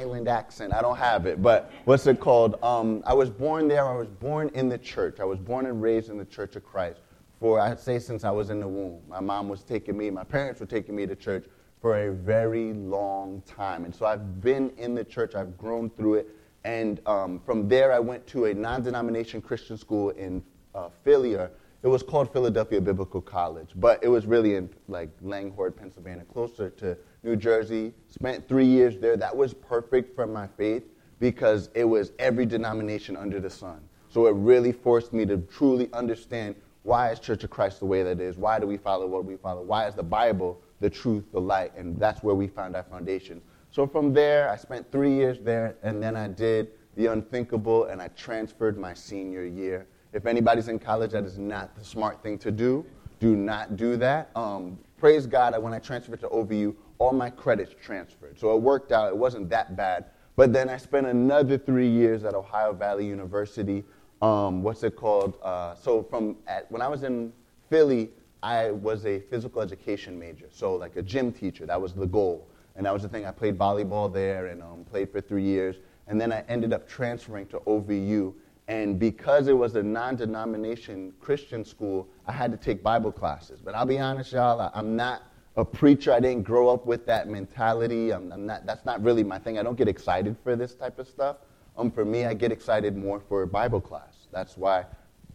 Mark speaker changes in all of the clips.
Speaker 1: island accent. I don't have it, but what's it called? Um, I was born there. I was born in the church. I was born and raised in the Church of Christ for, I'd say, since I was in the womb. My mom was taking me, my parents were taking me to church for a very long time. And so I've been in the church, I've grown through it. And um, from there, I went to a non denomination Christian school in uh, Philly. It was called Philadelphia Biblical College, but it was really in like Langhorne, Pennsylvania, closer to New Jersey. Spent three years there. That was perfect for my faith because it was every denomination under the sun. So it really forced me to truly understand why is Church of Christ the way that it is? Why do we follow what we follow? Why is the Bible the truth, the light? And that's where we found our foundation. So from there, I spent three years there, and then I did the unthinkable, and I transferred my senior year. If anybody's in college, that is not the smart thing to do. Do not do that. Um, praise God, when I transferred to OVU, all my credits transferred. So it worked out. It wasn't that bad. But then I spent another three years at Ohio Valley University um, what's it called? Uh, so from at, when I was in Philly, I was a physical education major, so like a gym teacher. That was the goal, and that was the thing. I played volleyball there and um, played for three years, and then I ended up transferring to OVU. And because it was a non-denomination Christian school, I had to take Bible classes. But I'll be honest, y'all, I, I'm not a preacher. I didn't grow up with that mentality. I'm, I'm not, that's not really my thing. I don't get excited for this type of stuff. Um, for me, I get excited more for Bible class. That's why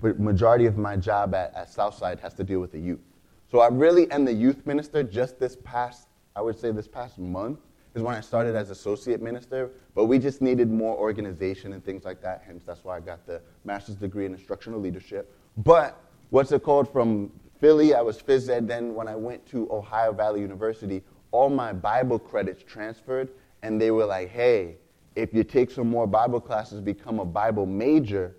Speaker 1: majority of my job at, at Southside has to deal with the youth. So I really am the youth minister just this past, I would say this past month is when I started as associate minister, but we just needed more organization and things like that. Hence, that's why I got the master's degree in instructional leadership. But what's it called? From Philly, I was phys ed. Then when I went to Ohio Valley University, all my Bible credits transferred, and they were like, hey, if you take some more Bible classes, become a Bible major,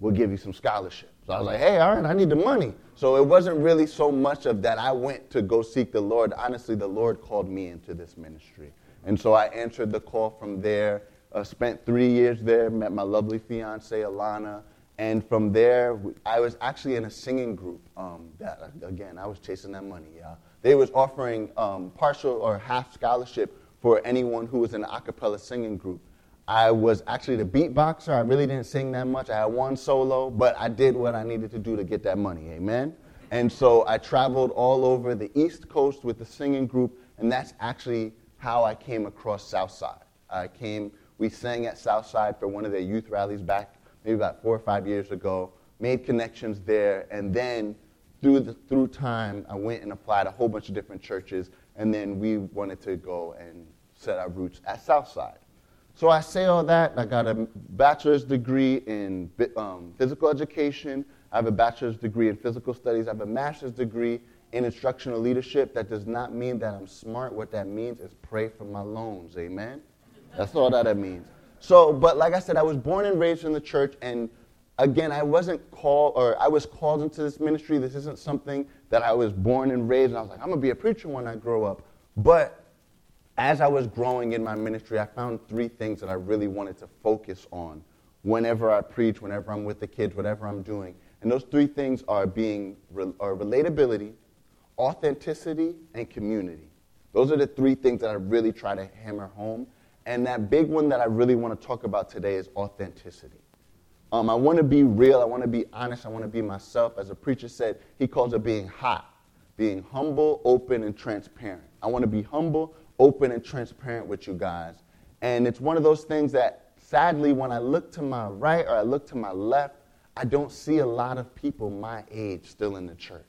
Speaker 1: we'll give you some scholarship. So I was like, hey, all right, I need the money. So it wasn't really so much of that I went to go seek the Lord. Honestly, the Lord called me into this ministry. And so I answered the call from there, uh, spent three years there, met my lovely fiance, Alana. And from there, I was actually in a singing group. Um, that, again, I was chasing that money, yeah. They was offering um, partial or half scholarship for anyone who was in an a cappella singing group. I was actually the beatboxer. I really didn't sing that much. I had one solo, but I did what I needed to do to get that money. Amen? And so I traveled all over the East Coast with the singing group, and that's actually how I came across Southside. I came, we sang at Southside for one of their youth rallies back maybe about four or five years ago, made connections there, and then through, the, through time, I went and applied a whole bunch of different churches, and then we wanted to go and set our roots at Southside. So I say all that. I got a bachelor's degree in um, physical education. I have a bachelor's degree in Biblical studies. I have a master's degree in instructional leadership. That does not mean that I'm smart. What that means is pray for my loans. Amen? That's all that it means. So, but like I said, I was born and raised in the church, and again, I wasn't called, or I was called into this ministry. This isn't something that I was born and raised, and I was like, I'm to be a preacher when I grow up. But as I was growing in my ministry, I found three things that I really wanted to focus on whenever I preach, whenever I'm with the kids, whatever I'm doing. And those three things are being are relatability, authenticity, and community. Those are the three things that I really try to hammer home. And that big one that I really want to talk about today is authenticity. Um, I want to be real. I want to be honest. I want to be myself. As a preacher said, he calls it being hot, being humble, open, and transparent. I want to be humble open and transparent with you guys. And it's one of those things that, sadly, when I look to my right or I look to my left, I don't see a lot of people my age still in the church.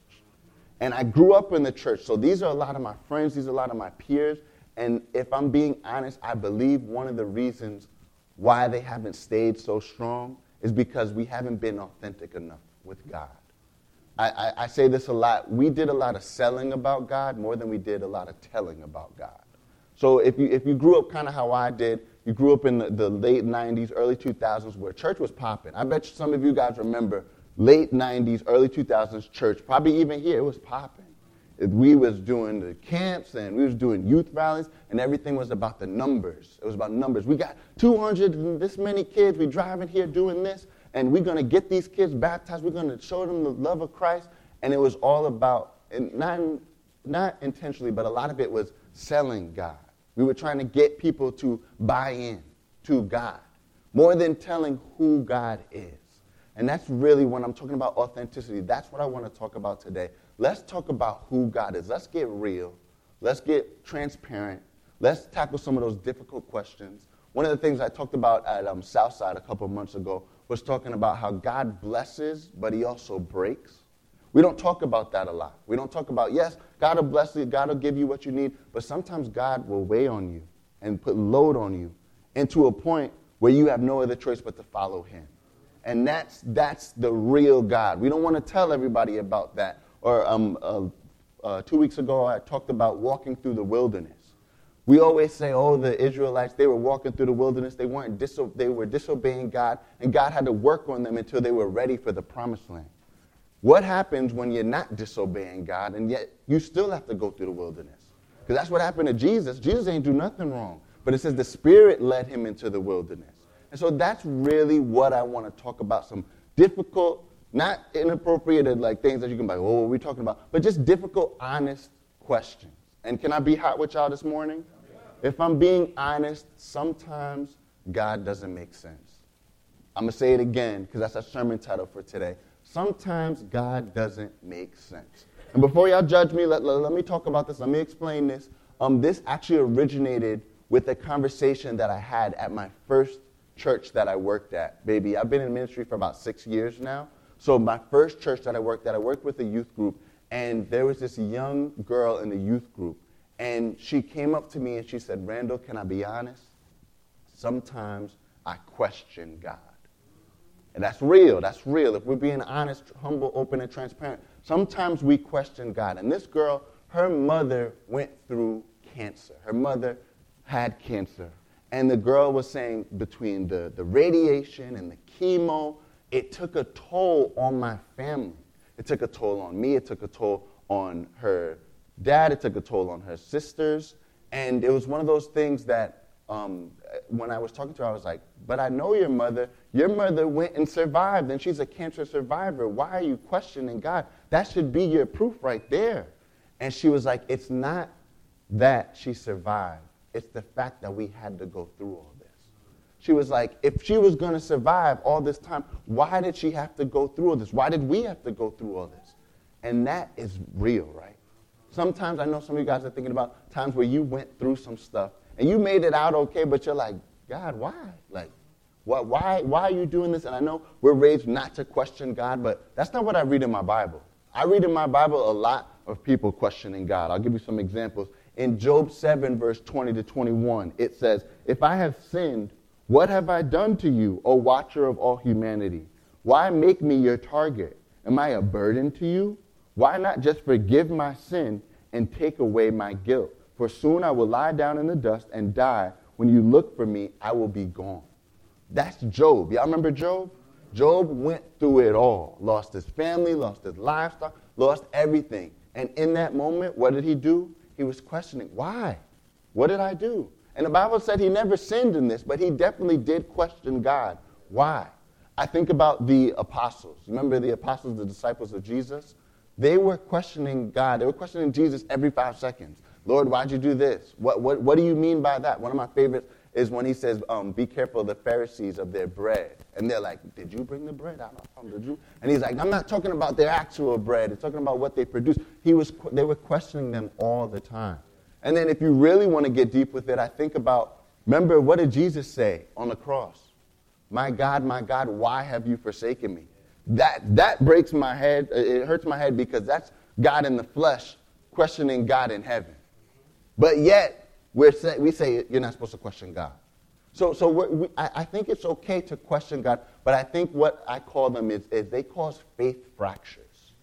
Speaker 1: And I grew up in the church, so these are a lot of my friends, these are a lot of my peers. And if I'm being honest, I believe one of the reasons why they haven't stayed so strong is because we haven't been authentic enough with God. I, I, I, say this a lot. We did a lot of selling about God more than we did a lot of telling about God. So if you, if you grew up kind of how I did, you grew up in the, the late 90s, early 2000s where church was popping. I bet some of you guys remember late 90s, early 2000s church, probably even here, it was popping. We was doing the camps and we was doing youth rallies and everything was about the numbers. It was about numbers. We got 200 and this many kids. We driving here doing this and we're going to get these kids baptized. We're going to show them the love of Christ. And it was all about, and not, not intentionally, but a lot of it was selling God We were trying to get people to buy in to God more than telling who God is. And that's really when I'm talking about authenticity. That's what I want to talk about today. Let's talk about who God is. Let's get real. Let's get transparent. Let's tackle some of those difficult questions. One of the things I talked about at um, Southside a couple of months ago was talking about how God blesses, but He also breaks. We don't talk about that a lot. We don't talk about, yes, God will bless you, God will give you what you need, but sometimes God will weigh on you and put load on you into a point where you have no other choice but to follow Him. And that's, that's the real God. We don't want to tell everybody about that. Or um, uh, uh, two weeks ago, I talked about walking through the wilderness. We always say, oh, the Israelites, they were walking through the wilderness. They, weren't diso- they were disobeying God, and God had to work on them until they were ready for the promised land. What happens when you're not disobeying God, and yet you still have to go through the wilderness? Because that's what happened to Jesus. Jesus ain't do nothing wrong. But it says the Spirit led him into the wilderness. And so that's really what I want to talk about some difficult, not inappropriate like things that you can be like, oh, what are we talking about? But just difficult, honest questions. And can I be hot with y'all this morning? If I'm being honest, sometimes God doesn't make sense. I'm going to say it again because that's our sermon title for today. Sometimes God doesn't make sense. And before y'all judge me, let, let, let me talk about this. Let me explain this. Um, this actually originated with a conversation that I had at my first church that I worked at. Baby, I've been in ministry for about six years now. So, my first church that I worked at, I worked with a youth group, and there was this young girl in the youth group and she came up to me and she said, Randall, can I be honest? Sometimes I question God. And that's real. That's real. If we're being honest, humble, open, and transparent, sometimes we question God. And this girl, her mother went through cancer. Her mother had cancer. And the girl was saying between the, the radiation and the chemo, it took a toll on my family. It took a toll on me. It took a toll on her dad, it took a toll on her sisters. And it was one of those things that um, when I was talking to her, I was like, But I know your mother. Your mother went and survived, and she's a cancer survivor. Why are you questioning God? That should be your proof right there. And she was like, It's not that she survived, it's the fact that we had to go through all this. She was like, If she was going to survive all this time, why did she have to go through all this? Why did we have to go through all this? And that is real, right? Sometimes I know some of you guys are thinking about times where you went through some stuff and you made it out okay, but you're like, God, why? Like, what, why, why are you doing this? And I know we're raised not to question God, but that's not what I read in my Bible. I read in my Bible a lot of people questioning God. I'll give you some examples. In Job 7, verse 20 to 21, it says, If I have sinned, what have I done to you, O watcher of all humanity? Why make me your target? Am I a burden to you? Why not just forgive my sin and take away my guilt? For soon I will lie down in the dust and die. When you look for me, I will be gone. That's Job. Y'all remember Job? Job went through it all. Lost his family, lost his livestock, lost everything. And in that moment, what did he do? He was questioning, why? What did I do? And the Bible said he never sinned in this, but he definitely did question God. Why? I think about the apostles. Remember the apostles, the disciples of Jesus? They were questioning God. They were questioning Jesus every five seconds. Lord, why'd you do this? What, what, what do you mean by that? One of my favorites is when he says, um, Be careful of the Pharisees of their bread. And they're like, Did you bring the bread? Don't know. Did you? And he's like, I'm not talking about their actual bread. It's talking about what they produce. He was, they were questioning them all the time. And then if you really want to get deep with it, I think about, remember, what did Jesus say on the cross? My God, my God, why have you forsaken me? That, that breaks my head. It hurts my head because that's God in the flesh questioning God in heaven. But yet, we're say, we say you're not supposed to question God. So, so we, I, I, think it's okay to question God, but I think what I call them is, is they cause faith fractures.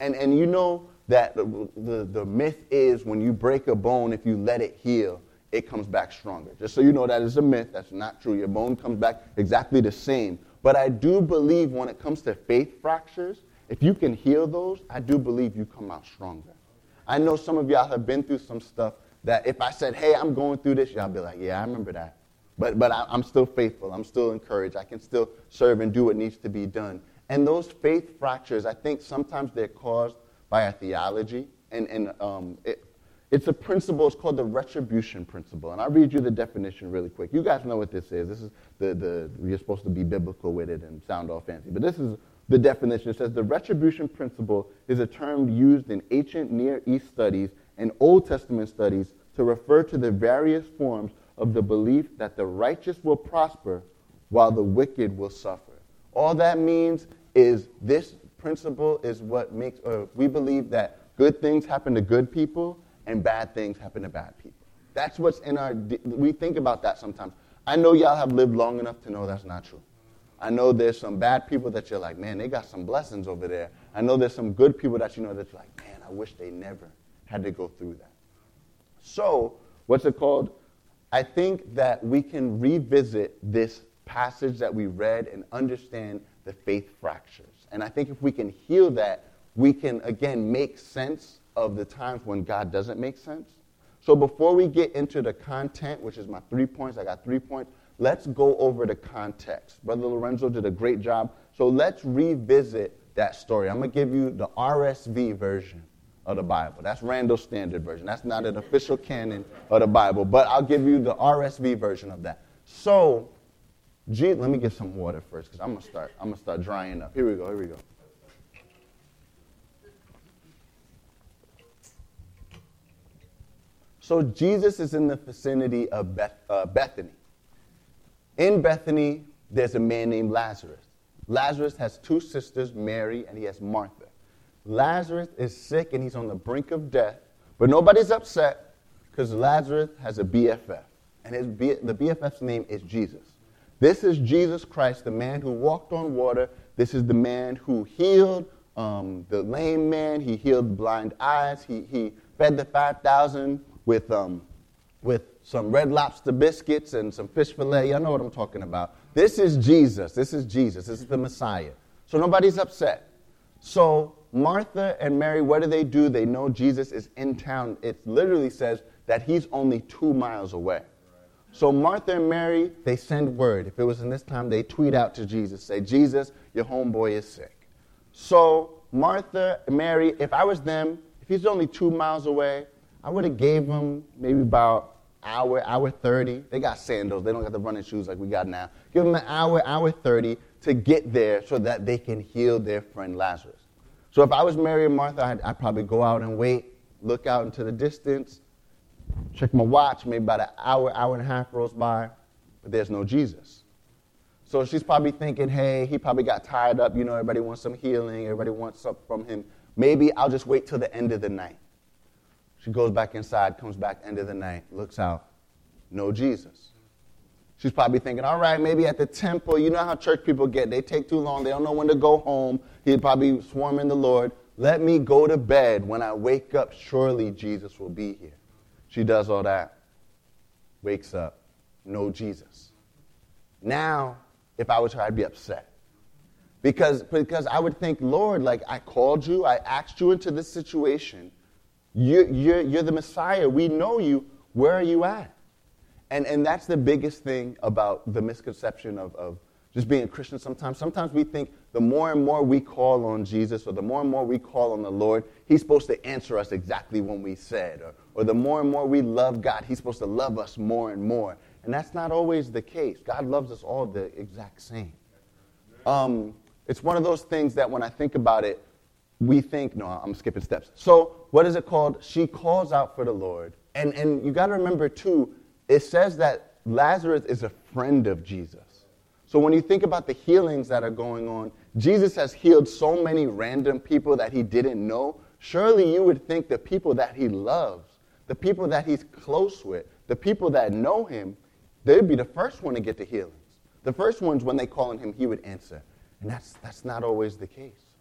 Speaker 1: And, and you know that the, the, the myth is when you break a bone, if you let it heal, it comes back stronger. Just so you know, that is a myth. That's not true. Your bone comes back exactly the same. But I do believe when it comes to faith fractures, if you can heal those, I do believe you come out stronger. I know some of y'all have been through some stuff that if I said, hey, I'm going through this, y'all be like, yeah, I remember that. But, but I, I'm still faithful. I'm still encouraged. I can still serve and do what needs to be done. And those faith fractures, I think sometimes they're caused by a theology. And, and um, it, It's a principle, it's called the retribution principle. And I'll read you the definition really quick. You guys know what this is. This is the, the you're supposed to be biblical with it and sound all fancy. But this is the definition. It says the retribution principle is a term used in ancient Near East studies and Old Testament studies to refer to the various forms of the belief that the righteous will prosper while the wicked will suffer. All that means is this principle is what makes, or we believe that good things happen to good people and bad things happen to bad people. That's what's in our, we think about that sometimes. I know y'all have lived long enough to know that's not true. I know there's some bad people that you're like, man, they got some blessings over there. I know there's some good people that you know that you're like, man, I wish they never had to go through that. So, what's it called? I think that we can revisit this passage that we read and understand the faith fractures. And I think if we can heal that, we can again make sense of the times when God doesn't make sense. So before we get into the content, which is my three points, I got three points, let's go over the context. Brother Lorenzo did a great job. So let's revisit that story. I'm going to give you the RSV version of the Bible. That's Randall Standard Version. That's not an official canon of the Bible, but I'll give you the RSV version of that. So, gee, let me get some water first because I'm gonna start. I'm gonna start drying up. Here we go. Here we go. So Jesus is in the vicinity of Beth, uh, Bethany. In Bethany, there's a man named Lazarus. Lazarus has two sisters, Mary and he has Martha. Lazarus is sick and he's on the brink of death, but nobody's upset because Lazarus has a BFF. And his B- the BFF's name is Jesus. This is Jesus Christ, the man who walked on water. This is the man who healed um, the lame man. He healed blind eyes. He, he fed the 5,000 with, um, with some red lobster biscuits and some fish fillet. Y'all know what I'm talking about. This is Jesus. This is Jesus. This is the Messiah. So nobody's upset. So Martha and Mary, what do they do? They know Jesus is in town. It literally says that he's only two miles away. So Martha and Mary, they send word. If it was in this time, they tweet out to Jesus, say, Jesus, your homeboy is sick. So Martha, and Mary, if I was them, if he's only two miles away, I would have gave him maybe about hour, hour 30. They got sandals. They don't got the running shoes like we got now. Give them an hour, hour 30 to get there so that they can heal their friend Lazarus. So if I was Mary and Martha, I'd, I'd, probably go out and wait, look out into the distance, check my watch, maybe about an hour, hour and a half rolls by, but there's no Jesus. So she's probably thinking, hey, he probably got tied up. You know, everybody wants some healing, everybody wants something from him. Maybe I'll just wait till the end of the night. She goes back inside, comes back end of the night, looks out, no Jesus. She's probably thinking, all right, maybe at the temple, you know how church people get. They take too long. They don't know when to go home. He'd probably swarm in the Lord. Let me go to bed. When I wake up, surely Jesus will be here. She does all that. Wakes up. No Jesus. Now, if I was her, I'd be upset. Because, because I would think, Lord, like I called you, I asked you into this situation. You're, you're, you're the Messiah. We know you. Where are you at? And, and that's the biggest thing about the misconception of, of just being a Christian sometimes. Sometimes we think the more and more we call on Jesus or the more and more we call on the Lord, He's supposed to answer us exactly when we said. Or, or the more and more we love God, He's supposed to love us more and more. And that's not always the case. God loves us all the exact same. Um, it's one of those things that when I think about it, we think, no, I'm skipping steps. So, what is it called? She calls out for the Lord. And, and you got to remember, too, it says that Lazarus is a friend of Jesus. So when you think about the healings that are going on, Jesus has healed so many random people that he didn't know. Surely you would think the people that he loves, the people that he's close with, the people that know him, they'd be the first one to get the healings. The first ones, when they call on him, he would answer. And that's, that's not always the case.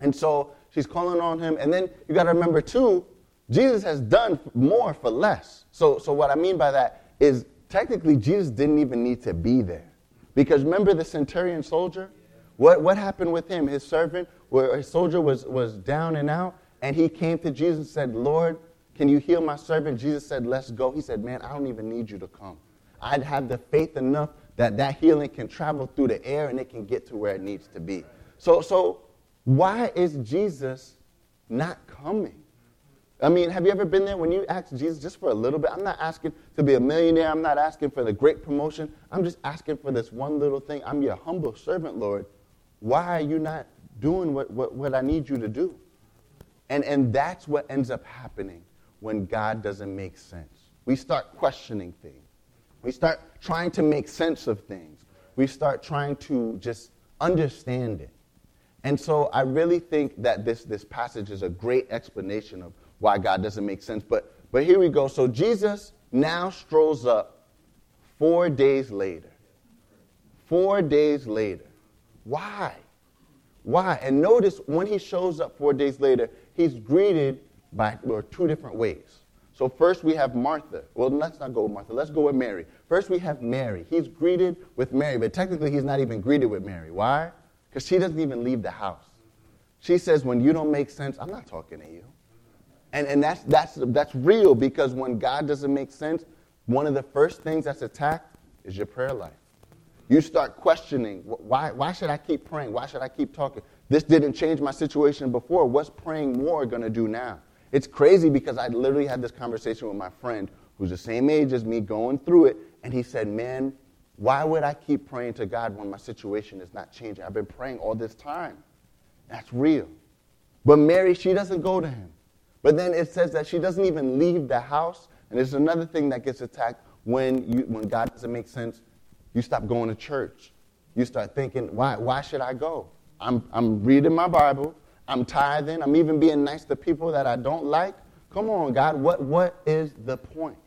Speaker 1: And so she's calling on him. And then you got to remember, too, Jesus has done more for less. So, so what I mean by that is technically Jesus didn't even need to be there. Because remember the centurion soldier? What, what happened with him? His servant, where his soldier was, was down and out, and he came to Jesus and said, Lord, can you heal my servant? Jesus said, Let's go. He said, Man, I don't even need you to come. I'd have the faith enough that that healing can travel through the air and it can get to where it needs to be. So, so why is Jesus not coming? I mean, have you ever been there when you ask Jesus just for a little bit? I'm not asking to be a millionaire. I'm not asking for the great promotion. I'm just asking for this one little thing. I'm your humble servant, Lord. Why are you not doing what, what, what I need you to do? And, and that's what ends up happening when God doesn't make sense. We start questioning things. We start trying to make sense of things. We start trying to just understand it. And so I really think that this, this passage is a great explanation of why God doesn't make sense. But, but here we go. So Jesus now strolls up four days later. Four days later. Why? Why? And notice when he shows up four days later, he's greeted by or two different ways. So first we have Martha. Well, let's not go with Martha. Let's go with Mary. First we have Mary. He's greeted with Mary, but technically he's not even greeted with Mary. Why? Because she doesn't even leave the house. She says, when you don't make sense, I'm not talking to you. And, and that's, that's, that's real because when God doesn't make sense, one of the first things that's attacked is your prayer life. You start questioning why, why should I keep praying? Why should I keep talking? This didn't change my situation before. What's praying more going to do now? It's crazy because I literally had this conversation with my friend who's the same age as me going through it, and he said, Man, why would I keep praying to God when my situation is not changing? I've been praying all this time. That's real. But Mary, she doesn't go to him. But then it says that she doesn't even leave the house. And there's another thing that gets attacked when, you, when God doesn't make sense. You stop going to church. You start thinking, why, why should I go? I'm, I'm reading my Bible. I'm tithing. I'm even being nice to people that I don't like. Come on, God, what, what is the point?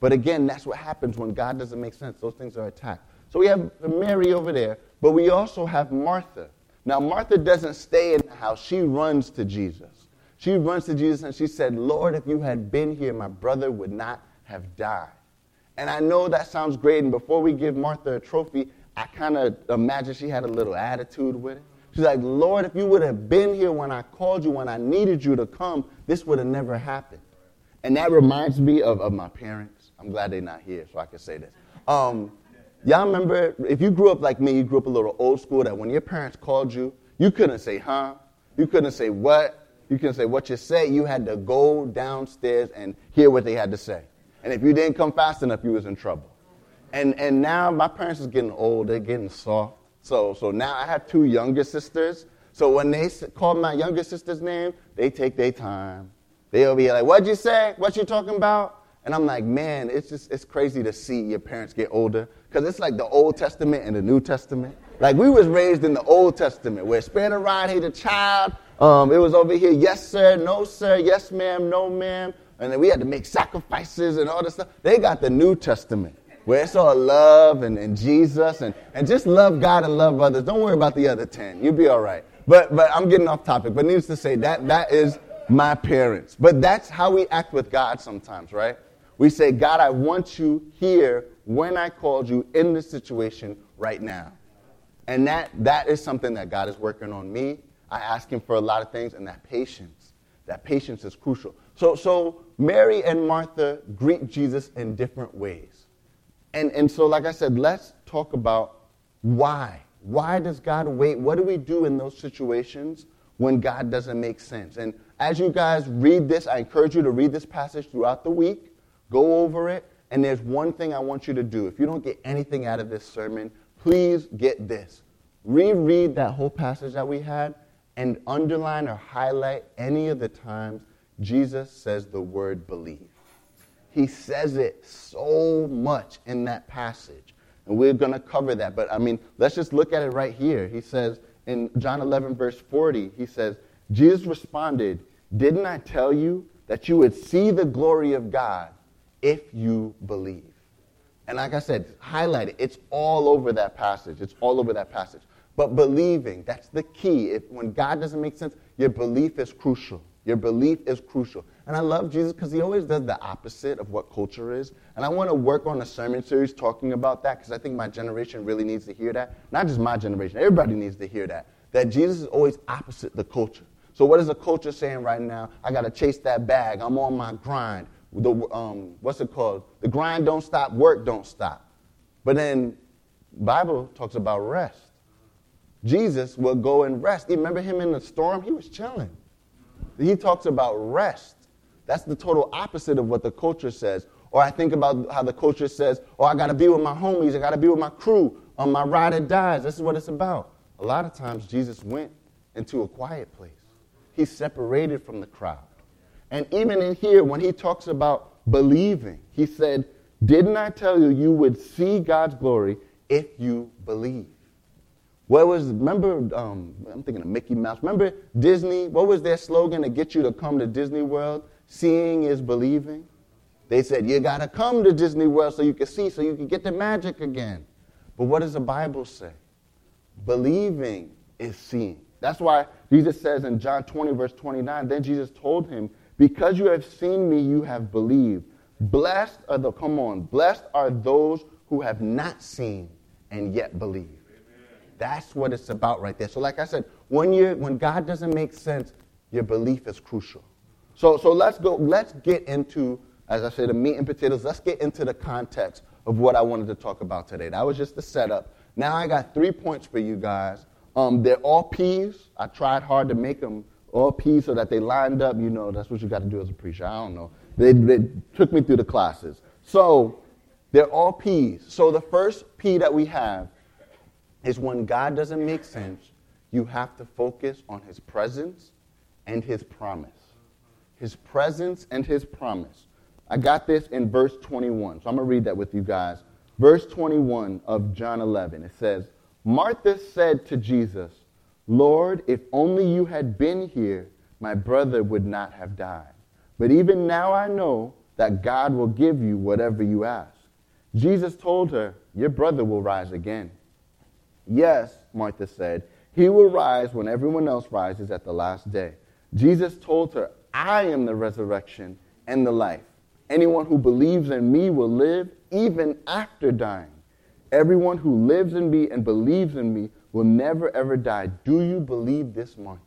Speaker 1: But again, that's what happens when God doesn't make sense. Those things are attacked. So we have Mary over there, but we also have Martha. Now, Martha doesn't stay in the house, she runs to Jesus. She runs to Jesus and she said, Lord, if you had been here, my brother would not have died. And I know that sounds great. And before we give Martha a trophy, I kind of imagine she had a little attitude with it. She's like, Lord, if you would have been here when I called you, when I needed you to come, this would have never happened. And that reminds me of, of my parents. I'm glad they're not here, so I can say this. Um, y'all remember, if you grew up like me, you grew up a little old school, that when your parents called you, you couldn't say, huh? You couldn't say, what? You can say what you say. You had to go downstairs and hear what they had to say. And if you didn't come fast enough, you was in trouble. And, and now my parents is getting old. They're getting soft. So, so now I have two younger sisters. So when they call my younger sister's name, they take their time. They'll be like, what'd you say? What you talking about? And I'm like, man, it's just, it's crazy to see your parents get older. Because it's like the Old Testament and the New Testament. Like we was raised in the Old Testament where spare the rod, hate a child, um, it was over here, yes, sir, no, sir, yes, ma'am, no, ma'am. And then we had to make sacrifices and all this stuff. They got the New Testament where it's all love and, and Jesus and, and just love God and love others. Don't worry about the other 10. You'll be all right. But, but I'm getting off topic. But needless to say, that, that is my parents. But that's how we act with God sometimes, right? We say, God, I want you here when I called you in this situation right now. And that, that is something that God is working on me I ask him for a lot of things, and that patience, that patience is crucial. So, so Mary and Martha greet Jesus in different ways. And, and so, like I said, let's talk about why. Why does God wait? What do we do in those situations when God doesn't make sense? And as you guys read this, I encourage you to read this passage throughout the week, go over it, and there's one thing I want you to do. If you don't get anything out of this sermon, please get this. Reread that whole passage that we had and underline or highlight any of the times Jesus says the word believe. He says it so much in that passage. And we're going to cover that. But I mean, let's just look at it right here. He says in John 11, verse 40, he says, Jesus responded, Didn't I tell you that you would see the glory of God if you believe? And like I said, highlight it. It's all over that passage. It's all over that passage. But believing, that's the key. If, when God doesn't make sense, your belief is crucial. Your belief is crucial. And I love Jesus because he always does the opposite of what culture is. And I want to work on a sermon series talking about that because I think my generation really needs to hear that. Not just my generation, everybody needs to hear that. That Jesus is always opposite the culture. So, what is the culture saying right now? I got to chase that bag. I'm on my grind. The, um, what's it called? The grind don't stop, work don't stop. But then, Bible talks about rest. Jesus will go and rest. You remember him in the storm? He was chilling. He talks about rest. That's the total opposite of what the culture says. Or I think about how the culture says, oh, I got to be with my homies, I got to be with my crew on my ride or dies. This is what it's about. A lot of times Jesus went into a quiet place. He separated from the crowd. And even in here, when he talks about believing, he said, Didn't I tell you you would see God's glory if you believe? What was, remember, um, I'm thinking of Mickey Mouse. Remember Disney? What was their slogan to get you to come to Disney World? Seeing is believing. They said, You got to come to Disney World so you can see, so you can get the magic again. But what does the Bible say? Believing is seeing. That's why Jesus says in John 20, verse 29, then Jesus told him, Because you have seen me, you have believed. Blessed are the, come on, blessed are those who have not seen and yet believe. That's what it's about right there. So, like I said, when, you when God doesn't make sense, your belief is crucial. So, so let's go, let's get into, as I said, the meat and potatoes. Let's get into the context of what I wanted to talk about today. That was just the setup. Now I got three points for you guys. Um, they're all P's. I tried hard to make them all P's so that they lined up. You know, that's what you got to do as a preacher. I don't know. They, they took me through the classes. So they're all P's. So the first P that we have is when God doesn't make sense, you have to focus on his presence and his promise. His presence and his promise. I got this in verse 21. So I'm going to read that with you guys. Verse 21 of John 11. It says, Martha said to Jesus, Lord, if only you had been here, my brother would not have died. But even now I know that God will give you whatever you ask. Jesus told her, Your brother will rise again. Yes, Martha said, He will rise when everyone else rises at the last day. Jesus told her, I am the resurrection and the life. Anyone who believes in me will live even after dying. Everyone who lives in me and believes in me will never ever die. Do you believe this, Martha?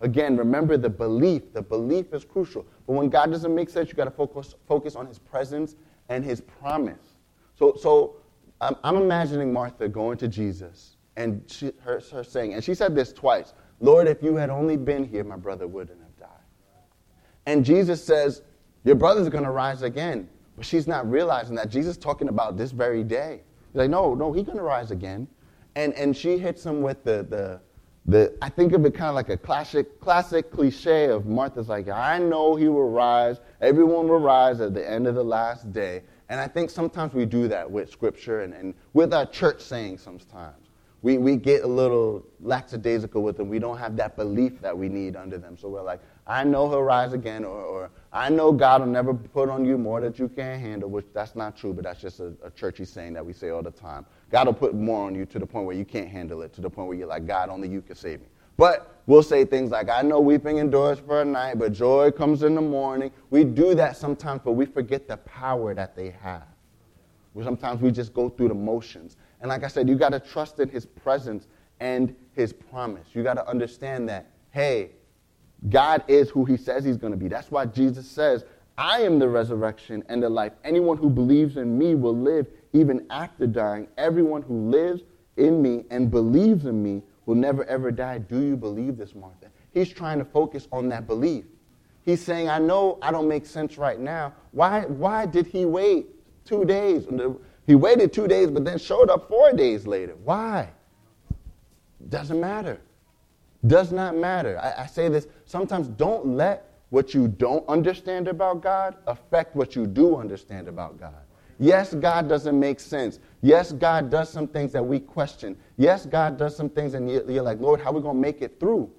Speaker 1: Again, remember the belief. The belief is crucial. But when God doesn't make sense, you got to focus, focus on his presence and his promise. So, so I'm, I'm imagining Martha going to Jesus and she, her, her saying, and she said this twice Lord, if you had only been here, my brother wouldn't have died. And Jesus says, Your brother's going to rise again. But she's not realizing that Jesus is talking about this very day. He's like, No, no, he's going to rise again. And, and she hits him with the, the, the, I think of it kind of like a classic, classic cliche of Martha's like, I know he will rise. Everyone will rise at the end of the last day. And I think sometimes we do that with Scripture and, and with our church saying sometimes. We, we get a little lackadaisical with them. We don't have that belief that we need under them. So we're like, I know he'll rise again, or, or I know God will never put on you more that you can't handle, which that's not true, but that's just a, a churchy saying that we say all the time. God will put more on you to the point where you can't handle it, to the point where you're like, God, only you can save me. But we'll say things like, I know weeping endures for a night, but joy comes in the morning. We do that sometimes, but we forget the power that they have. Sometimes we just go through the motions. And like I said, you got to trust in his presence and his promise. You got to understand that, hey, God is who he says he's going to be. That's why Jesus says, I am the resurrection and the life. Anyone who believes in me will live even after dying. Everyone who lives in me and believes in me will never ever die. Do you believe this, Martha? He's trying to focus on that belief. He's saying, I know I don't make sense right now. Why, why did he wait two days? He waited two days, but then showed up four days later. Why? Doesn't matter. Does not matter. I, I say this sometimes don't let what you don't understand about God affect what you do understand about God. Yes, God doesn't make sense. Yes, God does some things that we question. Yes, God does some things and you're like, Lord, how are we going to make it through?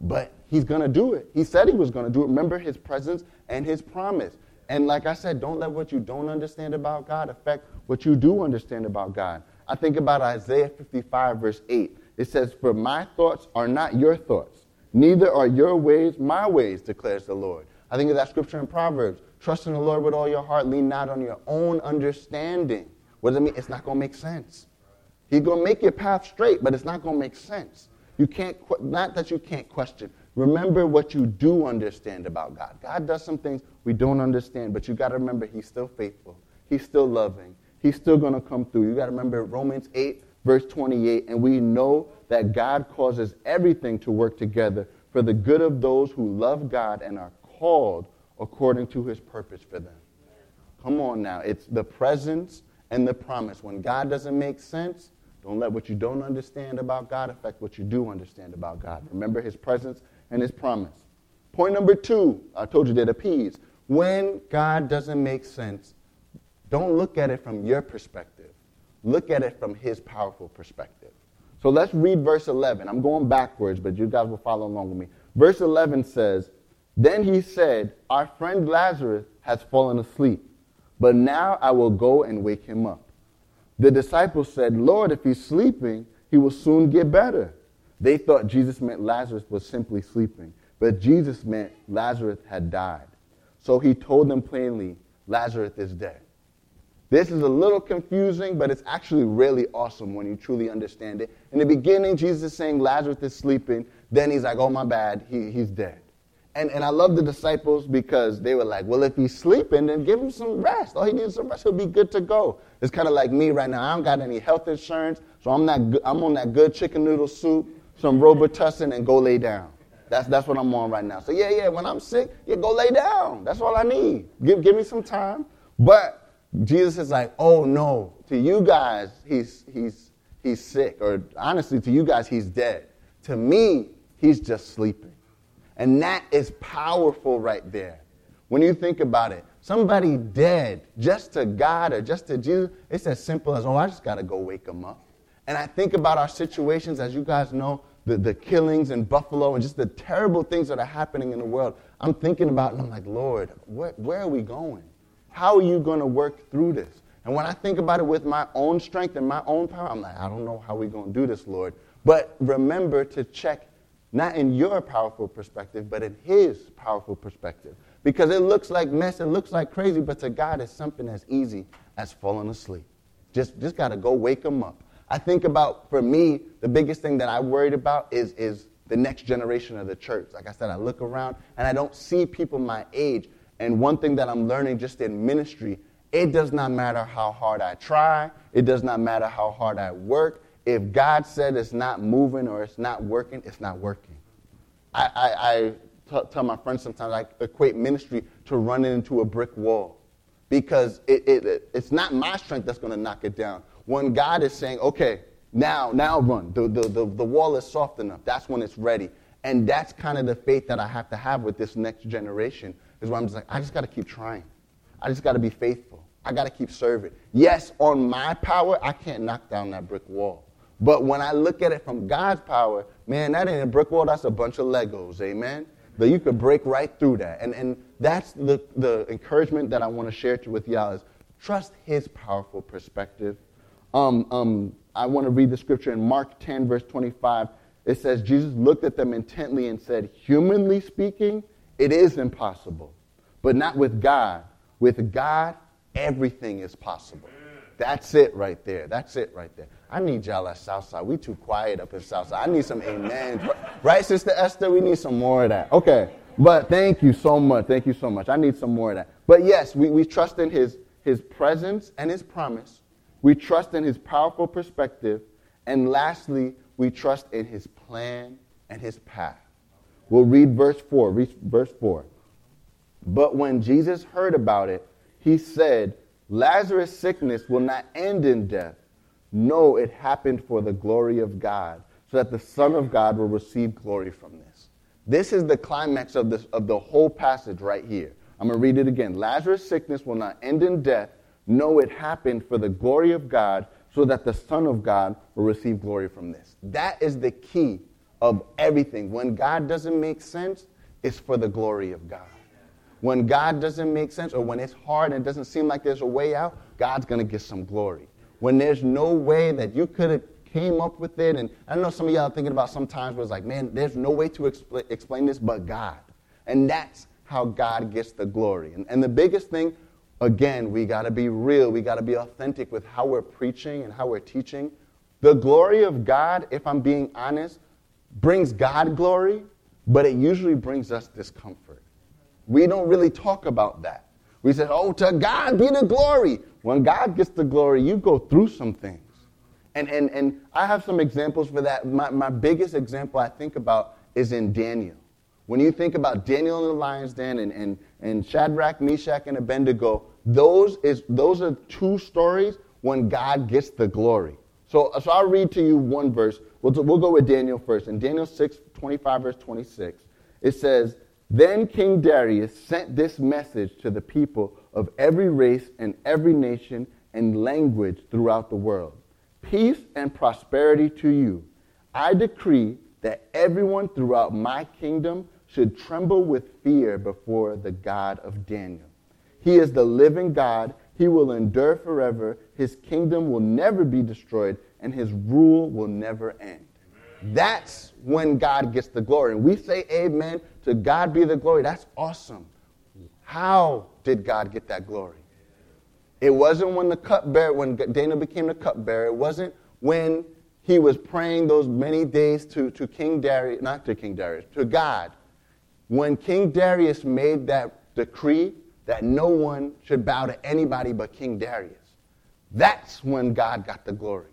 Speaker 1: But He's going to do it. He said He was going to do it. Remember His presence and His promise. And like I said, don't let what you don't understand about God affect what you do understand about God. I think about Isaiah 55, verse 8. It says, For my thoughts are not your thoughts, neither are your ways my ways, declares the Lord. I think of that scripture in Proverbs. Trust in the Lord with all your heart, lean not on your own understanding. What does it mean? It's not going to make sense. He's going to make your path straight, but it's not going to make sense. You can't, not that you can't question. Remember what you do understand about God. God does some things we don't understand, but you got to remember He's still faithful. He's still loving. He's still going to come through. You got to remember Romans 8, verse 28, and we know that God causes everything to work together for the good of those who love God and are called according to his purpose for them. Come on now. It's the presence and the promise. When God doesn't make sense, don't let what you don't understand about God affect what you do understand about God. Remember his presence and his promise. Point number two, I told you the P's. When God doesn't make sense, don't look at it from your perspective. Look at it from his powerful perspective. So let's read verse 11. I'm going backwards, but you guys will follow along with me. Verse 11 says, Then he said, Our friend Lazarus has fallen asleep, but now I will go and wake him up. The disciples said, Lord, if he's sleeping, he will soon get better. They thought Jesus meant Lazarus was simply sleeping, but Jesus meant Lazarus had died. So he told them plainly, Lazarus is dead. This is a little confusing, but it's actually really awesome when you truly understand it. In the beginning, Jesus is saying Lazarus is sleeping. Then he's like, oh, my bad, he, he's dead. And, and I love the disciples because they were like, well, if he's sleeping, then give him some rest. All he needs some rest, he'll be good to go. It's kind of like me right now. I don't got any health insurance, so I'm, not, I'm on that good chicken noodle soup, some Robitussin, and go lay down. That's, that's what I'm on right now. So, yeah, yeah, when I'm sick, yeah, go lay down. That's all I need. Give, give me some time. But Jesus is like, oh, no, to you guys, he's, he's, he's sick. Or honestly, to you guys, he's dead. To me, he's just sleeping. And that is powerful right there. When you think about it, somebody dead just to God or just to Jesus, it's as simple as, oh, I just got to go wake them up. And I think about our situations, as you guys know, the, the killings in Buffalo and just the terrible things that are happening in the world. I'm thinking about and I'm like, Lord, where, where are we going? How are you going to work through this? And when I think about it with my own strength and my own power, I'm like, I don't know how we're going to do this, Lord. But remember to check not in your powerful perspective, but in His powerful perspective. Because it looks like mess, it looks like crazy, but to God, it's something as easy as falling asleep. Just, just got to go wake them up. I think about, for me, the biggest thing that I worried about is, is the next generation of the church. Like I said, I look around and I don't see people my age. And one thing that I'm learning just in ministry, it does not matter how hard I try, it does not matter how hard I work, if God said it's not moving or it's not working, it's not working. I, I, I t- tell my friends sometimes I equate ministry to running into a brick wall because it, it, it's not my strength that's going to knock it down. When God is saying, okay, now, now run, the, the, the, the wall is soft enough, that's when it's ready. And that's kind of the faith that I have to have with this next generation, is where I'm just like, I just got to keep trying. I just got to be faithful. I got to keep serving. Yes, on my power, I can't knock down that brick wall. But when I look at it from God's power, man, that ain't a brick wall, that's a bunch of Legos, amen? That you could break right through that. And, and that's the, the encouragement that I want to share with y'all is trust his powerful perspective. Um, um, I want to read the scripture in Mark 10, verse 25. It says, Jesus looked at them intently and said, Humanly speaking, it is impossible, but not with God. With God, everything is possible. That's it right there. That's it right there. I need y'all at Southside. We too quiet up in Southside. I need some amens. Right, Sister Esther? We need some more of that. Okay. But thank you so much. Thank you so much. I need some more of that. But yes, we, we trust in his, his presence and his promise. We trust in his powerful perspective. And lastly, we trust in his plan and his path. We'll read verse 4. Read verse 4. But when Jesus heard about it, he said, Lazarus' sickness will not end in death. No, it happened for the glory of God, so that the Son of God will receive glory from this. This is the climax of, this, of the whole passage right here. I'm going to read it again. Lazarus' sickness will not end in death. No, it happened for the glory of God, so that the Son of God will receive glory from this. That is the key of everything. When God doesn't make sense, it's for the glory of God. When God doesn't make sense or when it's hard and it doesn't seem like there's a way out, God's going to get some glory. When there's no way that you could have came up with it, and I know some of y'all are thinking about sometimes where it's like, man, there's no way to expl- explain this but God. And that's how God gets the glory. And, and the biggest thing, again, we got to be real. We got to be authentic with how we're preaching and how we're teaching. The glory of God, if I'm being honest, brings God glory, but it usually brings us discomfort. We don't really talk about that. We say, oh, to God be the glory. When God gets the glory, you go through some things. And, and, and I have some examples for that. My, my biggest example I think about is in Daniel. When you think about Daniel in the lion's den and, and, and Shadrach, Meshach, and Abednego, those, is, those are two stories when God gets the glory. So, so I'll read to you one verse. We'll, we'll go with Daniel first. In Daniel 6, 25, verse 26, it says, Then King Darius sent this message to the people of every race and every nation and language throughout the world Peace and prosperity to you. I decree that everyone throughout my kingdom should tremble with fear before the God of Daniel. He is the living God. He will endure forever. His kingdom will never be destroyed, and his rule will never end. That's when God gets the glory. And we say amen to God be the glory. That's awesome. How did God get that glory? It wasn't when the cupbearer, when Daniel became the cupbearer. It wasn't when he was praying those many days to, to King Darius, not to King Darius, to God when King Darius made that decree that no one should bow to anybody but King Darius, that's when God got the glory.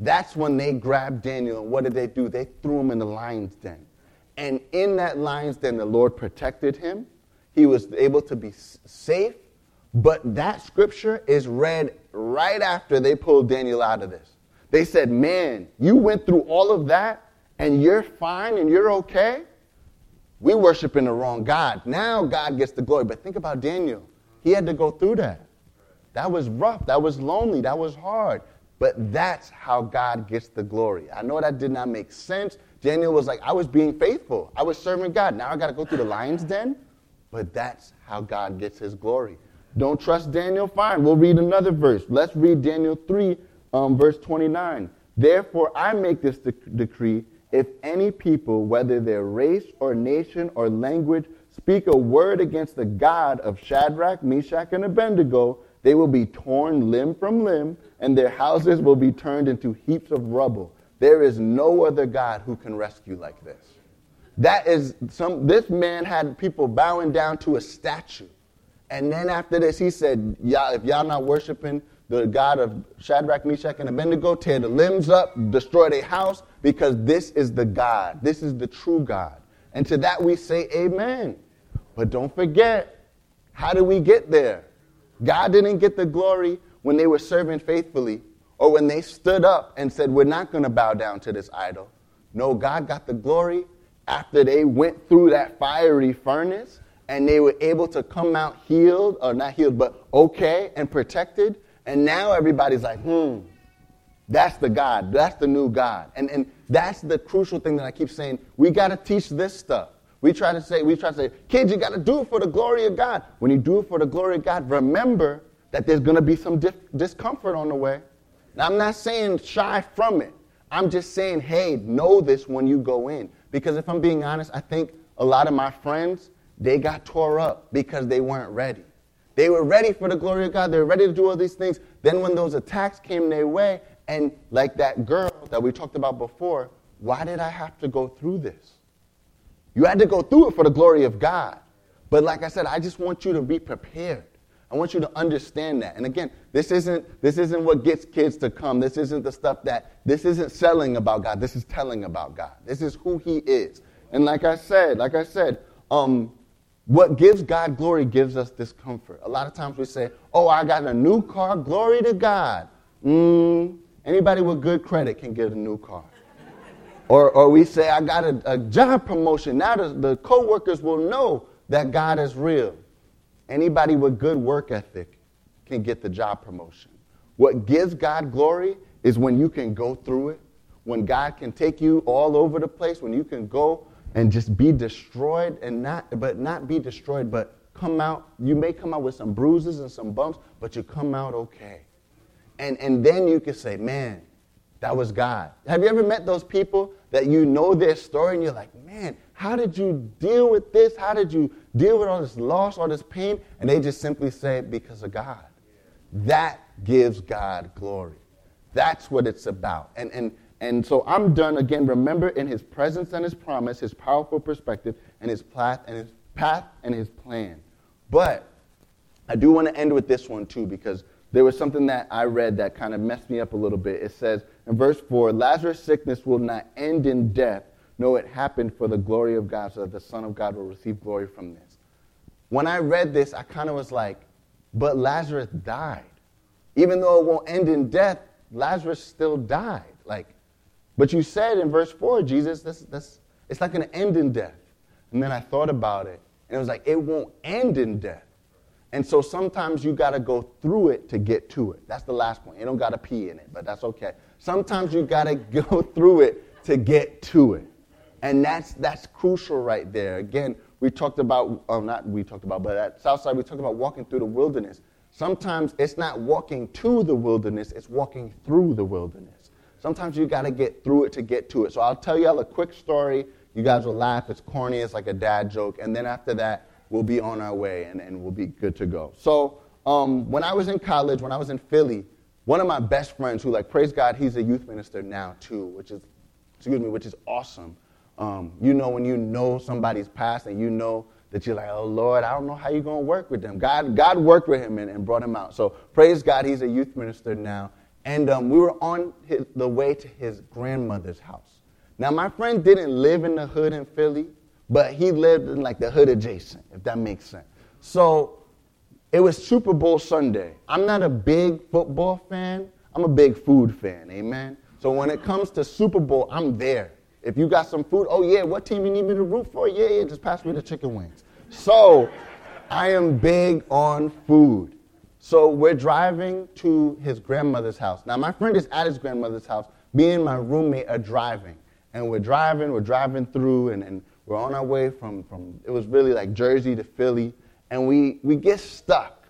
Speaker 1: That's when they grabbed Daniel, and what did they do? They threw him in the lion's den. And in that lion's den, the Lord protected him. He was able to be safe. But that scripture is read right after they pulled Daniel out of this. They said, Man, you went through all of that, and you're fine and you're okay? We worshiping the wrong God. Now God gets the glory. But think about Daniel. He had to go through that. That was rough. That was lonely. That was hard. But that's how God gets the glory. I know that did not make sense. Daniel was like, I was being faithful. I was serving God. Now I got to go through the lion's den. But that's how God gets his glory. Don't trust Daniel? Fine. We'll read another verse. Let's read Daniel 3, um, verse 29. Therefore, I make this de- decree if any people, whether their race or nation or language, speak a word against the God of Shadrach, Meshach, and Abednego, they will be torn limb from limb, and their houses will be turned into heaps of rubble. There is no other God who can rescue like this. That is some this man had people bowing down to a statue. And then after this, he said, Y'all, if y'all not worshiping the God of Shadrach, Meshach, and Abednego, tear the limbs up, destroy their house, because this is the God. This is the true God. And to that we say amen. But don't forget, how do we get there? God didn't get the glory when they were serving faithfully or when they stood up and said, We're not going to bow down to this idol. No, God got the glory after they went through that fiery furnace and they were able to come out healed, or not healed, but okay and protected and now everybody's like, hmm, that's the God. That's the new God. And, and that's the crucial thing that I keep saying. We got to teach this stuff. We try to say, we try to say, kids, you got to do it for the glory of God. When you do it for the glory of God, remember that there's going to be some dif- discomfort on the way. Now, I'm not saying shy from it. I'm just saying, hey, know this when you go in. Because if I'm being honest, I think a lot of my friends, they got tore up because they weren't ready. They were ready for the glory of God. They were ready to do all these things. Then, when those attacks came their way, and like that girl that we talked about before, why did I have to go through this? You had to go through it for the glory of God. But like I said, I just want you to be prepared. I want you to understand that. And again, this isn't this isn't what gets kids to come. This isn't the stuff that this isn't selling about God. This is telling about God. This is who He is. And like I said, like I said, um, what gives God glory gives us discomfort. A lot of times we say, oh, I got a new car, glory to God. Mm, anybody with good credit can get a new car. Or, or we say, I got a, a job promotion. Now the, the co-workers will know that God is real. Anybody with good work ethic can get the job promotion. What gives God glory is when you can go through it, when God can take you all over the place, when you can go and just be destroyed and not but not be destroyed but come out you may come out with some bruises and some bumps but you come out okay and and then you can say man that was god have you ever met those people that you know their story and you're like man how did you deal with this how did you deal with all this loss all this pain and they just simply say because of god that gives god glory that's what it's about and and and so I'm done again. Remember in his presence and his promise, his powerful perspective, and his path and his path and his plan. But I do want to end with this one too, because there was something that I read that kind of messed me up a little bit. It says in verse 4 Lazarus' sickness will not end in death, No, it happened for the glory of God, so that the Son of God will receive glory from this. When I read this, I kind of was like, but Lazarus died. Even though it won't end in death, Lazarus still died. Like, but you said in verse 4, Jesus, this, this, it's not going to end in death. And then I thought about it, and it was like, it won't end in death. And so sometimes you got to go through it to get to it. That's the last point. You don't got to pee in it, but that's okay. Sometimes you got to go through it to get to it. And that's, that's crucial right there. Again, we talked about, oh, not we talked about, but at Southside, we talked about walking through the wilderness. Sometimes it's not walking to the wilderness, it's walking through the wilderness. Sometimes you got to get through it to get to it. So I'll tell y'all a quick story. You guys will laugh. It's corny, it's like a dad joke. And then after that, we'll be on our way and, and we'll be good to go. So um, when I was in college, when I was in Philly, one of my best friends who, like, praise God, he's a youth minister now too, which is, excuse me, which is awesome. Um, you know, when you know somebody's past and you know that you're like, oh Lord, I don't know how you're going to work with them. God, God worked with him and, and, brought him out. So praise God, he's a youth minister now. And um, we were on his, the way to his grandmother's house. Now, my friend didn't live in the hood in Philly, but he lived in like the hood adjacent, if that makes sense. So it was Super Bowl Sunday. I'm not a big football fan, I'm a big food fan, amen? So when it comes to Super Bowl, I'm there. If you got some food, oh yeah, what team you need me to root for? Yeah, yeah, just pass me the chicken wings. So I am big on food. So we're driving to his grandmother's house. Now my friend is at his grandmother's house. Me and my roommate are driving. And we're driving, we're driving through, and, and we're on our way from, from, it was really like Jersey to Philly. And we, we get stuck.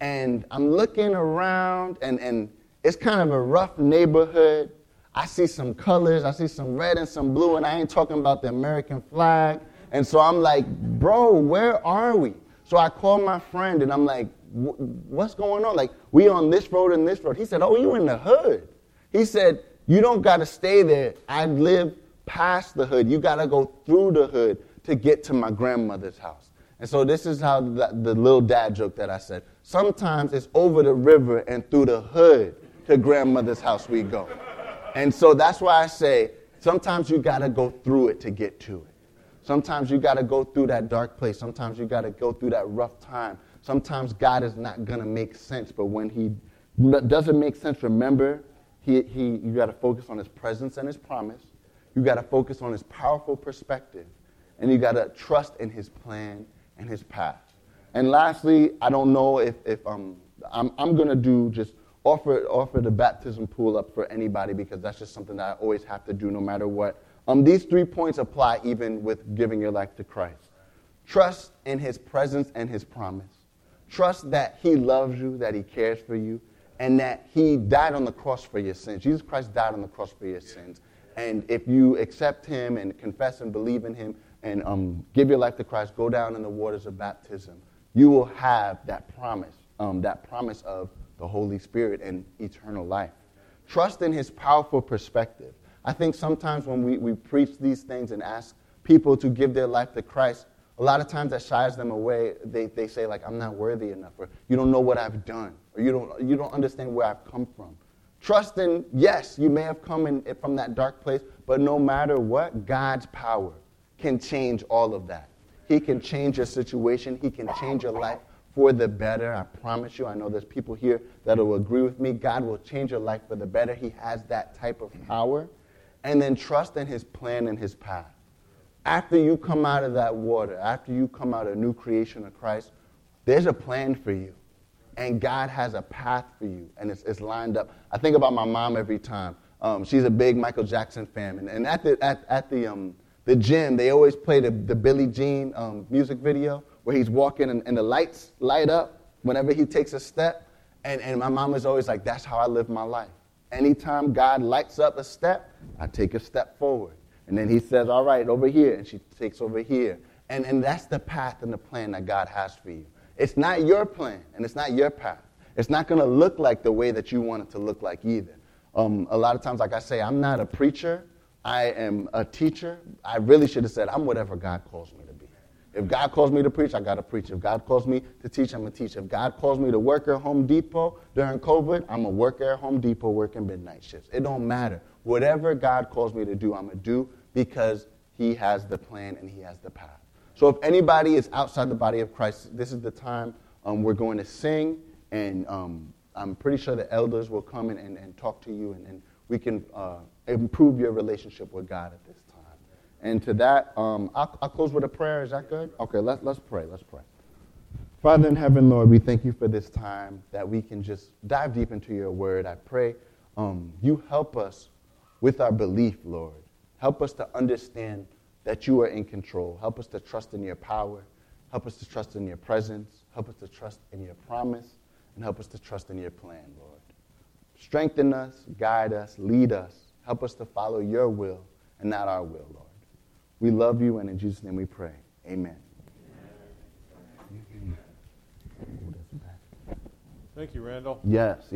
Speaker 1: And I'm looking around, and, and it's kind of a rough neighborhood. I see some colors, I see some red and some blue, and I ain't talking about the American flag. And so I'm like, bro, where are we? So I call my friend and I'm like, what's going on? Like, we on this road and this road. He said, oh, you in the hood. He said, you don't got to stay there. I live past the hood. You got to go through the hood to get to my grandmother's house. And so this is how the, the little dad joke that I said. Sometimes it's over the river and through the hood to grandmother's house we go. And so that's why I say sometimes you got to go through it to get to it. Sometimes you got to go through that dark place. Sometimes you got to go through that rough time. Sometimes God is not going to make sense, but when He doesn't make sense, remember, he, he, you got to focus on His presence and His promise. You got to focus on His powerful perspective. And you got to trust in His plan and His path. And lastly, I don't know if, if um, I'm, I'm going to do just offer, offer the baptism pool up for anybody because that's just something that I always have to do no matter what. Um, these three points apply even with giving your life to Christ. Trust in his presence and his promise. Trust that he loves you, that he cares for you, and that he died on the cross for your sins. Jesus Christ died on the cross for your sins. And if you accept him and confess and believe in him and um, give your life to Christ, go down in the waters of baptism, you will have that promise, um, that promise of the Holy Spirit, and eternal life. Trust in His powerful perspective. I think sometimes when we, we preach these things and ask people to give their life to Christ, a lot of times that shies them away. They, they say, like, I'm not worthy enough, or you don't know what I've done, or you don't, you don't understand where I've come from. Trust in, yes, you may have come in, from that dark place, but no matter what, God's power can change all of that. He can change your situation, He can change your life for the better. I promise you. I know there's people here that will agree with me. God will change your life for the better. He has that type of power. And then trust in His plan and His path. After you come out of that water, after you come out of a new creation of Christ, there's a plan for you. And God has a path for you, and it's, it's lined up. I think about my mom every time. Um, she's a big Michael Jackson fan. And, and at, the, at, at the, um, the gym, they always play the, the Billie Jean um, music video where he's walking and, and the lights light up whenever he takes a step. And, and my mom is always like, that's how I live my life. Anytime God lights up a step, I take a step forward. And then he says, all right, over here. And she takes over here. And, and that's the path and the plan that God has for you. It's not your plan and it's not your path. It's not going to look like the way that you want it to look like either. Um, a lot of times, like I say, I'm not a preacher. I am a teacher. I really should have said, I'm whatever God calls me. To be. If God calls me to preach, I got to preach. If God calls me to teach, I'm going to teach. If God calls me to work at Home Depot during COVID, I'm going to work at Home Depot working midnight shifts. It don't matter. Whatever God calls me to do, I'm going to do because He has the plan and He has the path. So if anybody is outside the body of Christ, this is the time um, we're going to sing, and um, I'm pretty sure the elders will come and, and, and talk to you, and, and we can uh, improve your relationship with God at this time. And to that, um, I'll, I'll close with a prayer. Is that good? Okay, let, let's pray. Let's pray. Father in heaven, Lord, we thank you for this time that we can just dive deep into your word. I pray um, you help us with our belief, Lord. Help us to understand that you are in control. Help us to trust in your power. Help us to trust in your presence. Help us to trust in your promise. And help us to trust in your plan, Lord. Strengthen us, guide us, lead us. Help us to follow your will and not our will, Lord. We love you, and in Jesus' name we pray. Amen.
Speaker 2: Thank you, Randall.
Speaker 1: Yes, yes.